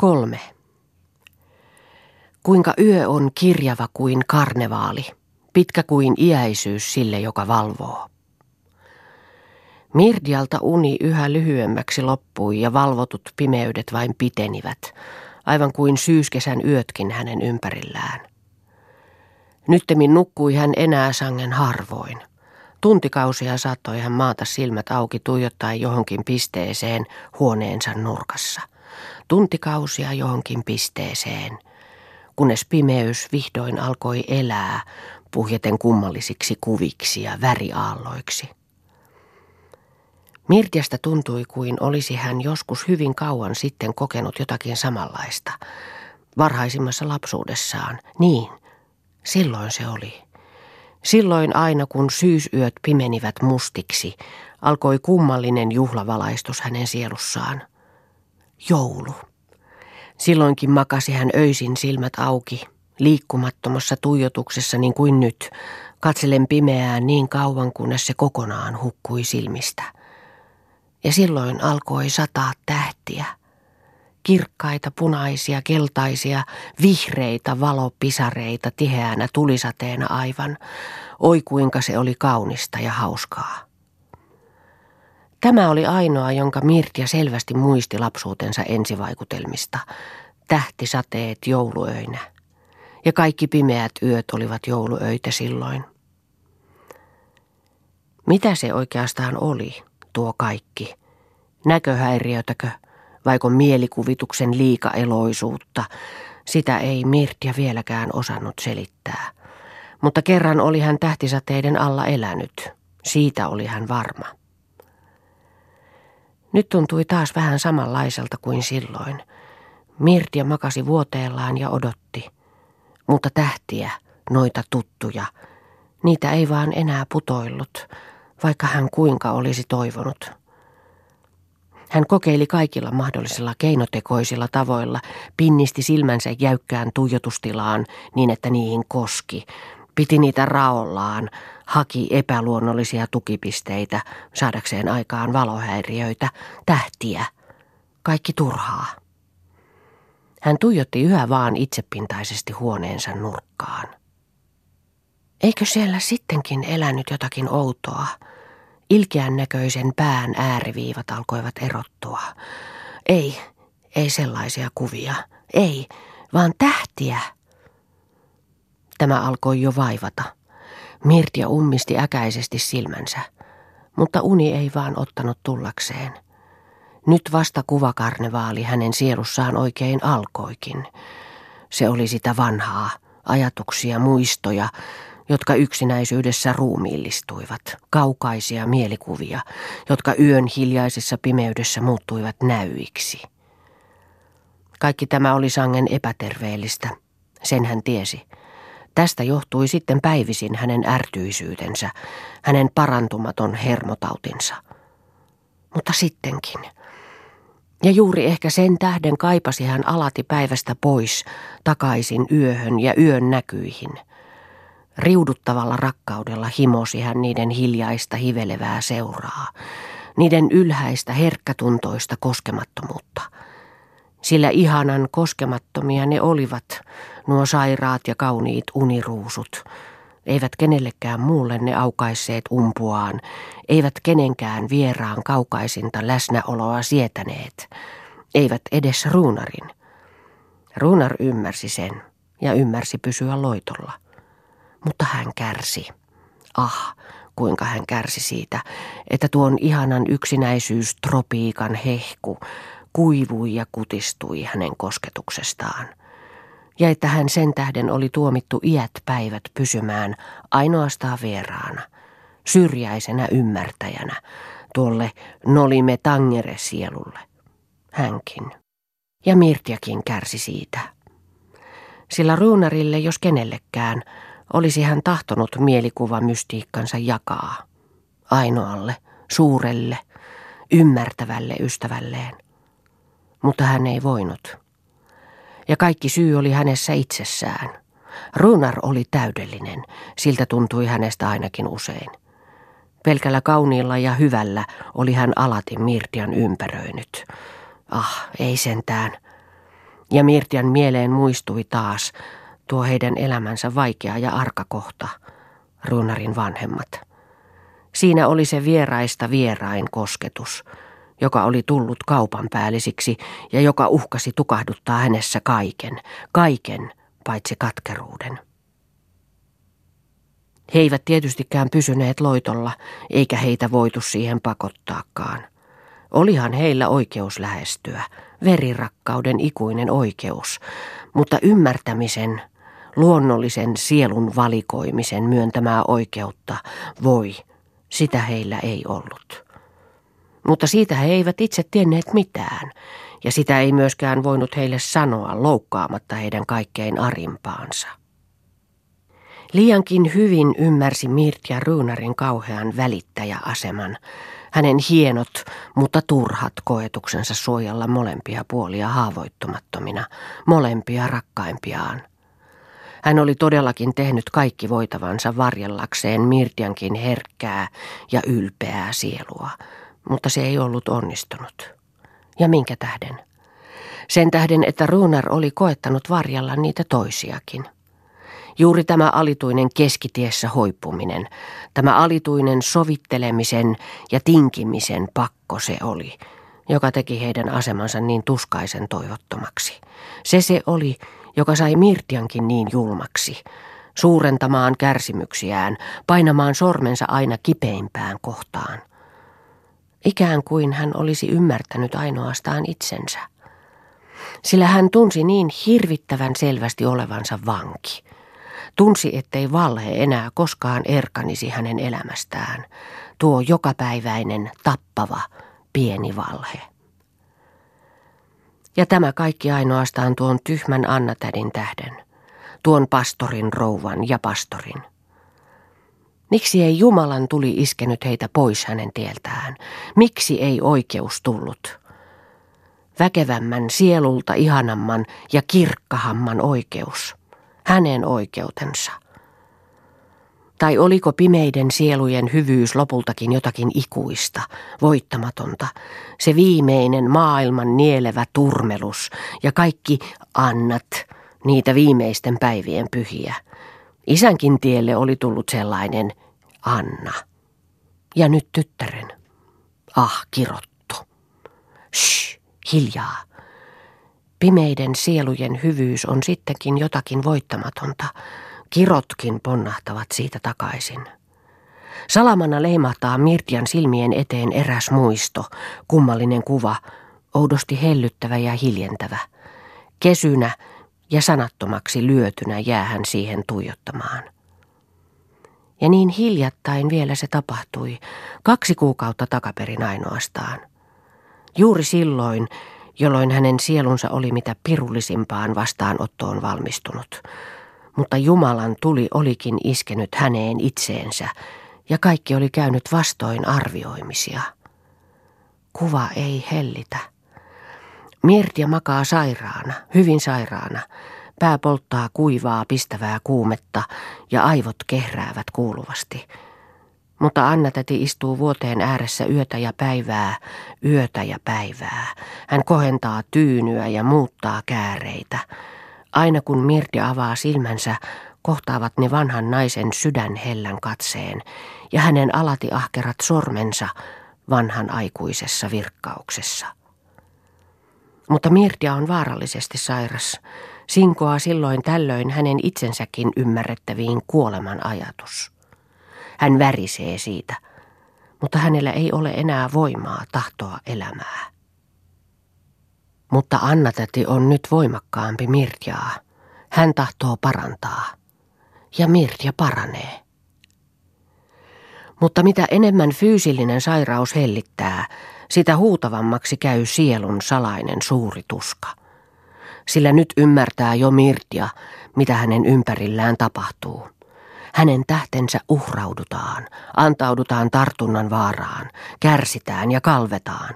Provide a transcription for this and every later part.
Kolme. Kuinka yö on kirjava kuin karnevaali, pitkä kuin iäisyys sille, joka valvoo. Mirdialta uni yhä lyhyemmäksi loppui ja valvotut pimeydet vain pitenivät, aivan kuin syyskesän yötkin hänen ympärillään. Nyttemmin nukkui hän enää sangen harvoin. Tuntikausia saattoi hän maata silmät auki tuijottaa johonkin pisteeseen huoneensa nurkassa. Tuntikausia johonkin pisteeseen, kunnes pimeys vihdoin alkoi elää puhjeten kummallisiksi kuviksi ja väriaalloiksi. Mirtiasta tuntui kuin olisi hän joskus hyvin kauan sitten kokenut jotakin samanlaista. Varhaisimmassa lapsuudessaan, niin, silloin se oli. Silloin aina kun syysyöt pimenivät mustiksi, alkoi kummallinen juhlavalaistus hänen sielussaan. Joulu. Silloinkin makasi hän öisin silmät auki, liikkumattomassa tuijotuksessa niin kuin nyt, katselen pimeää niin kauan kunnes se kokonaan hukkui silmistä. Ja silloin alkoi sataa tähtiä. Kirkkaita, punaisia, keltaisia, vihreitä valopisareita tiheänä tulisateena aivan. Oi kuinka se oli kaunista ja hauskaa. Tämä oli ainoa, jonka Mirtia selvästi muisti lapsuutensa ensivaikutelmista. Tähtisateet jouluöinä. Ja kaikki pimeät yöt olivat jouluöitä silloin. Mitä se oikeastaan oli, tuo kaikki? Näköhäiriötäkö, vaiko mielikuvituksen liikaeloisuutta? Sitä ei Mirtia vieläkään osannut selittää. Mutta kerran oli hän tähtisateiden alla elänyt. Siitä oli hän varma. Nyt tuntui taas vähän samanlaiselta kuin silloin. Mirtia makasi vuoteellaan ja odotti. Mutta tähtiä, noita tuttuja, niitä ei vaan enää putoillut, vaikka hän kuinka olisi toivonut. Hän kokeili kaikilla mahdollisilla keinotekoisilla tavoilla, pinnisti silmänsä jäykkään tuijotustilaan niin, että niihin koski, piti niitä raollaan, haki epäluonnollisia tukipisteitä saadakseen aikaan valohäiriöitä, tähtiä, kaikki turhaa. Hän tuijotti yhä vaan itsepintaisesti huoneensa nurkkaan. Eikö siellä sittenkin elänyt jotakin outoa? Ilkeän näköisen pään ääriviivat alkoivat erottua. Ei, ei sellaisia kuvia. Ei, vaan tähtiä. Tämä alkoi jo vaivata. Mirtia ummisti äkäisesti silmänsä, mutta uni ei vaan ottanut tullakseen. Nyt vasta kuvakarnevaali hänen sielussaan oikein alkoikin. Se oli sitä vanhaa, ajatuksia, muistoja, jotka yksinäisyydessä ruumiillistuivat, kaukaisia mielikuvia, jotka yön hiljaisessa pimeydessä muuttuivat näyiksi. Kaikki tämä oli sangen epäterveellistä, sen hän tiesi. Tästä johtui sitten päivisin hänen ärtyisyytensä, hänen parantumaton hermotautinsa. Mutta sittenkin. Ja juuri ehkä sen tähden kaipasi hän alati päivästä pois, takaisin yöhön ja yön näkyihin – Riuduttavalla rakkaudella himosi hän niiden hiljaista hivelevää seuraa, niiden ylhäistä herkkätuntoista koskemattomuutta. Sillä ihanan koskemattomia ne olivat, nuo sairaat ja kauniit uniruusut. Eivät kenellekään muulle ne aukaisseet umpuaan, eivät kenenkään vieraan kaukaisinta läsnäoloa sietäneet, eivät edes ruunarin. Ruunar ymmärsi sen ja ymmärsi pysyä loitolla mutta hän kärsi. Ah, kuinka hän kärsi siitä, että tuon ihanan yksinäisyys tropiikan hehku kuivui ja kutistui hänen kosketuksestaan. Ja että hän sen tähden oli tuomittu iät päivät pysymään ainoastaan vieraana, syrjäisenä ymmärtäjänä, tuolle nolime tangere sielulle. Hänkin. Ja Mirtiakin kärsi siitä. Sillä ruunarille, jos kenellekään, olisi hän tahtonut mielikuva mystiikkansa jakaa. Ainoalle, suurelle, ymmärtävälle ystävälleen. Mutta hän ei voinut. Ja kaikki syy oli hänessä itsessään. Runar oli täydellinen, siltä tuntui hänestä ainakin usein. Pelkällä kauniilla ja hyvällä oli hän alati Mirtian ympäröinyt. Ah, ei sentään. Ja Mirtian mieleen muistui taas tuo heidän elämänsä vaikea ja arka kohta, Ruunarin vanhemmat. Siinä oli se vieraista vierain kosketus, joka oli tullut kaupan päällisiksi ja joka uhkasi tukahduttaa hänessä kaiken, kaiken paitsi katkeruuden. He eivät tietystikään pysyneet loitolla, eikä heitä voitu siihen pakottaakaan. Olihan heillä oikeus lähestyä, verirakkauden ikuinen oikeus, mutta ymmärtämisen, luonnollisen sielun valikoimisen myöntämää oikeutta voi, sitä heillä ei ollut. Mutta siitä he eivät itse tienneet mitään, ja sitä ei myöskään voinut heille sanoa loukkaamatta heidän kaikkein arimpaansa. Liiankin hyvin ymmärsi Mirtia Ruunarin kauhean välittäjäaseman, hänen hienot, mutta turhat koetuksensa suojella molempia puolia haavoittumattomina, molempia rakkaimpiaan. Hän oli todellakin tehnyt kaikki voitavansa varjellakseen Mirtiankin herkkää ja ylpeää sielua, mutta se ei ollut onnistunut. Ja minkä tähden? Sen tähden, että Ruunar oli koettanut varjella niitä toisiakin – Juuri tämä alituinen keskitiessä hoipuminen, tämä alituinen sovittelemisen ja tinkimisen pakko se oli, joka teki heidän asemansa niin tuskaisen toivottomaksi. Se se oli, joka sai Mirtiankin niin julmaksi, suurentamaan kärsimyksiään, painamaan sormensa aina kipeimpään kohtaan. Ikään kuin hän olisi ymmärtänyt ainoastaan itsensä. Sillä hän tunsi niin hirvittävän selvästi olevansa vanki – Tunsi, ettei valhe enää koskaan erkanisi hänen elämästään. Tuo jokapäiväinen, tappava, pieni valhe. Ja tämä kaikki ainoastaan tuon tyhmän Annatädin tähden. Tuon pastorin rouvan ja pastorin. Miksi ei Jumalan tuli iskenyt heitä pois hänen tieltään? Miksi ei oikeus tullut? Väkevämmän, sielulta ihanamman ja kirkkahamman oikeus – hänen oikeutensa. Tai oliko pimeiden sielujen hyvyys lopultakin jotakin ikuista, voittamatonta, se viimeinen maailman nielevä turmelus ja kaikki annat, niitä viimeisten päivien pyhiä. Isänkin tielle oli tullut sellainen Anna. Ja nyt tyttären. Ah, kirottu. Shh, hiljaa. Pimeiden sielujen hyvyys on sittenkin jotakin voittamatonta. Kirotkin ponnahtavat siitä takaisin. Salamana leimahtaa Mirtian silmien eteen eräs muisto, kummallinen kuva, oudosti hellyttävä ja hiljentävä. Kesynä ja sanattomaksi lyötynä jää hän siihen tuijottamaan. Ja niin hiljattain vielä se tapahtui, kaksi kuukautta takaperin ainoastaan. Juuri silloin, jolloin hänen sielunsa oli mitä pirullisimpaan vastaanottoon valmistunut. Mutta Jumalan tuli olikin iskenyt häneen itseensä, ja kaikki oli käynyt vastoin arvioimisia. Kuva ei hellitä. Mirtia makaa sairaana, hyvin sairaana. Pää polttaa kuivaa, pistävää kuumetta ja aivot kehräävät kuuluvasti – mutta Anna-täti istuu vuoteen ääressä yötä ja päivää, yötä ja päivää. Hän kohentaa tyynyä ja muuttaa kääreitä. Aina kun Mirti avaa silmänsä, kohtaavat ne vanhan naisen sydän hellän katseen ja hänen alati ahkerat sormensa vanhan aikuisessa virkkauksessa. Mutta Mirtia on vaarallisesti sairas. Sinkoa silloin tällöin hänen itsensäkin ymmärrettäviin kuoleman ajatus. Hän värisee siitä, mutta hänellä ei ole enää voimaa tahtoa elämää. Mutta Annatäti on nyt voimakkaampi Mirjaa. Hän tahtoo parantaa. Ja Mirja paranee. Mutta mitä enemmän fyysillinen sairaus hellittää, sitä huutavammaksi käy sielun salainen suuri tuska. Sillä nyt ymmärtää jo Mirtia, mitä hänen ympärillään tapahtuu. Hänen tähtensä uhraudutaan, antaudutaan tartunnan vaaraan, kärsitään ja kalvetaan.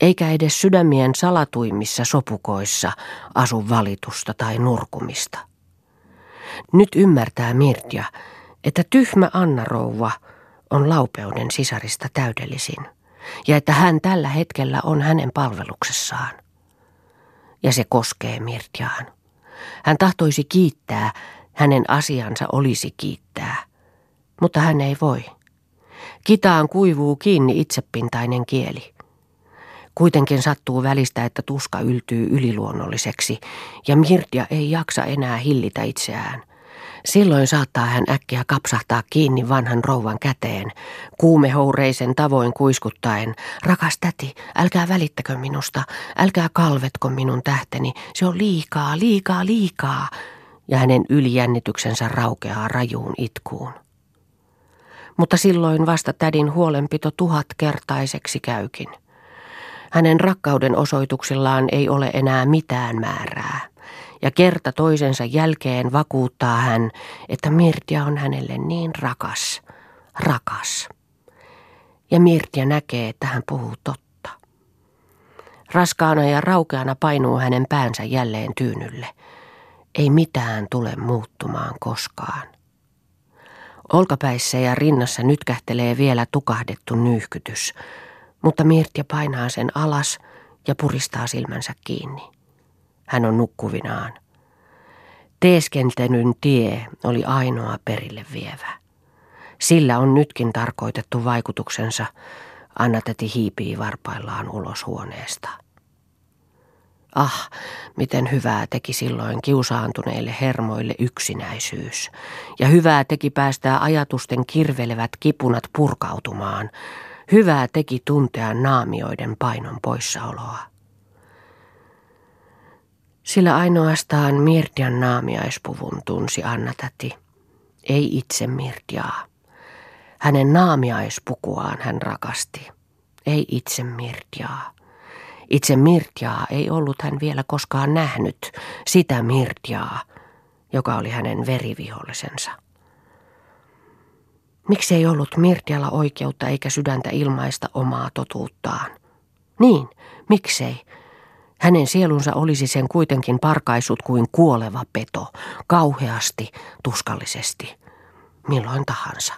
Eikä edes sydämien salatuimmissa sopukoissa asu valitusta tai nurkumista. Nyt ymmärtää Mirtia, että tyhmä Anna-rouva on laupeuden sisarista täydellisin ja että hän tällä hetkellä on hänen palveluksessaan. ja se koskee Mirtiaan. Hän tahtoisi kiittää, hänen asiansa olisi kiittää, mutta hän ei voi. Kitaan kuivuu kiinni itsepintainen kieli. Kuitenkin sattuu välistä, että tuska yltyy yliluonnolliseksi ja Mirtia ei jaksa enää hillitä itseään. Silloin saattaa hän äkkiä kapsahtaa kiinni vanhan rouvan käteen, kuumehoureisen tavoin kuiskuttaen. Rakas täti, älkää välittäkö minusta, älkää kalvetko minun tähteni, se on liikaa, liikaa, liikaa. Ja hänen ylijännityksensä raukeaa rajuun itkuun. Mutta silloin vasta tädin huolenpito tuhatkertaiseksi käykin. Hänen rakkauden osoituksillaan ei ole enää mitään määrää ja kerta toisensa jälkeen vakuuttaa hän, että Mirtia on hänelle niin rakas, rakas. Ja Mirtia näkee, että hän puhuu totta. Raskaana ja raukeana painuu hänen päänsä jälleen tyynylle. Ei mitään tule muuttumaan koskaan. Olkapäissä ja rinnassa nyt kähtelee vielä tukahdettu nyyhkytys, mutta Mirtia painaa sen alas ja puristaa silmänsä kiinni. Hän on nukkuvinaan. Teeskentelyn tie oli ainoa perille vievä. Sillä on nytkin tarkoitettu vaikutuksensa. Anna-täti hiipii varpaillaan ulos huoneesta. Ah, miten hyvää teki silloin kiusaantuneille hermoille yksinäisyys. Ja hyvää teki päästää ajatusten kirvelevät kipunat purkautumaan. Hyvää teki tuntea naamioiden painon poissaoloa. Sillä ainoastaan Mirtian naamiaispuvun tunsi Anna-täti, ei itse Mirtiaa. Hänen naamiaispukuaan hän rakasti, ei itse Mirtiaa. Itse Mirtiaa ei ollut hän vielä koskaan nähnyt, sitä Mirtiaa, joka oli hänen verivihollisensa. Miksi ei ollut Mirtialla oikeutta eikä sydäntä ilmaista omaa totuuttaan? Niin, miksei? Hänen sielunsa olisi sen kuitenkin parkaisut kuin kuoleva peto, kauheasti, tuskallisesti, milloin tahansa.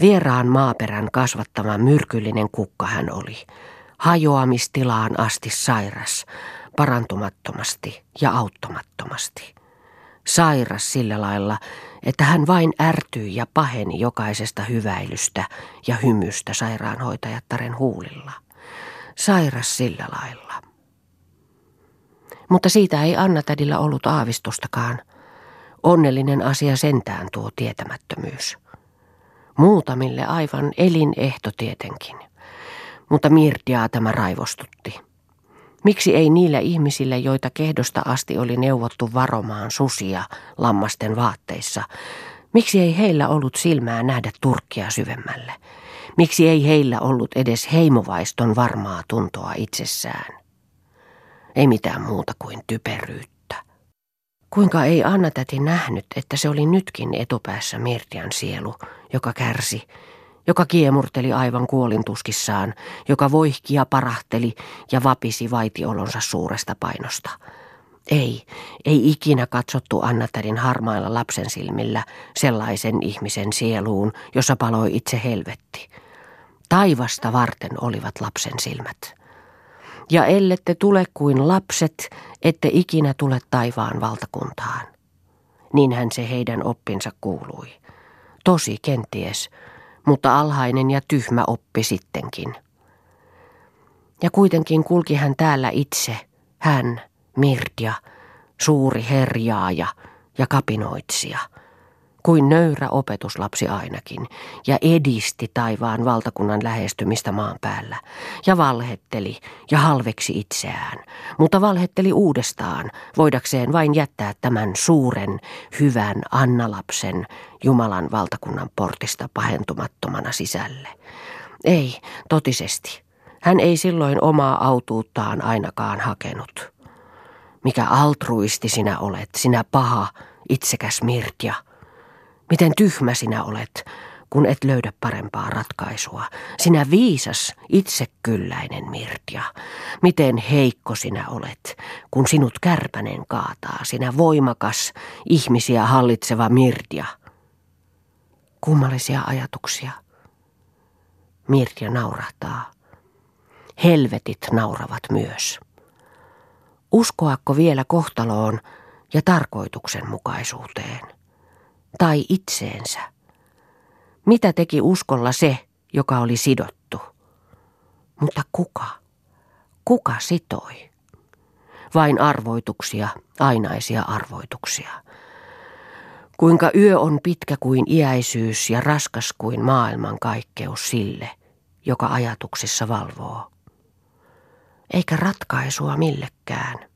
Vieraan maaperän kasvattama myrkyllinen kukka hän oli, hajoamistilaan asti sairas, parantumattomasti ja auttamattomasti. Sairas sillä lailla, että hän vain ärtyi ja paheni jokaisesta hyväilystä ja hymystä sairaanhoitajattaren huulilla sairas sillä lailla. Mutta siitä ei Anna-tädillä ollut aavistustakaan. Onnellinen asia sentään tuo tietämättömyys. Muutamille aivan elinehto tietenkin. Mutta Mirtiaa tämä raivostutti. Miksi ei niillä ihmisillä, joita kehdosta asti oli neuvottu varomaan susia lammasten vaatteissa, miksi ei heillä ollut silmää nähdä turkkia syvemmälle? Miksi ei heillä ollut edes heimovaiston varmaa tuntoa itsessään? Ei mitään muuta kuin typeryyttä. Kuinka ei Anna-täti nähnyt, että se oli nytkin etupäässä Mirtian sielu, joka kärsi, joka kiemurteli aivan kuolintuskissaan, joka voihki ja parahteli ja vapisi vaitiolonsa suuresta painosta. Ei, ei ikinä katsottu Annatärin harmailla lapsen silmillä sellaisen ihmisen sieluun, jossa paloi itse helvetti. Taivasta varten olivat lapsen silmät. Ja ellette tule kuin lapset, ette ikinä tule taivaan valtakuntaan. Niinhän se heidän oppinsa kuului. Tosi kenties, mutta alhainen ja tyhmä oppi sittenkin. Ja kuitenkin kulki hän täällä itse, hän, Mirtia, suuri herjaaja ja kapinoitsija – kuin nöyrä opetuslapsi ainakin, ja edisti taivaan valtakunnan lähestymistä maan päällä, ja valhetteli ja halveksi itseään, mutta valhetteli uudestaan, voidakseen vain jättää tämän suuren, hyvän Annalapsen Jumalan valtakunnan portista pahentumattomana sisälle. Ei, totisesti. Hän ei silloin omaa autuuttaan ainakaan hakenut. Mikä altruisti sinä olet, sinä paha, itsekäs Mirtja. Miten tyhmä sinä olet, kun et löydä parempaa ratkaisua. Sinä viisas, itsekylläinen Mirtia. Miten heikko sinä olet, kun sinut kärpänen kaataa, sinä voimakas, ihmisiä hallitseva Mirtia. Kummallisia ajatuksia. Mirtia naurahtaa. Helvetit nauravat myös. Uskoakko vielä kohtaloon ja tarkoituksenmukaisuuteen? Tai itseensä? Mitä teki uskolla se, joka oli sidottu? Mutta kuka? Kuka sitoi? Vain arvoituksia, ainaisia arvoituksia. Kuinka yö on pitkä kuin iäisyys ja raskas kuin maailman kaikkeus sille, joka ajatuksissa valvoo. Eikä ratkaisua millekään.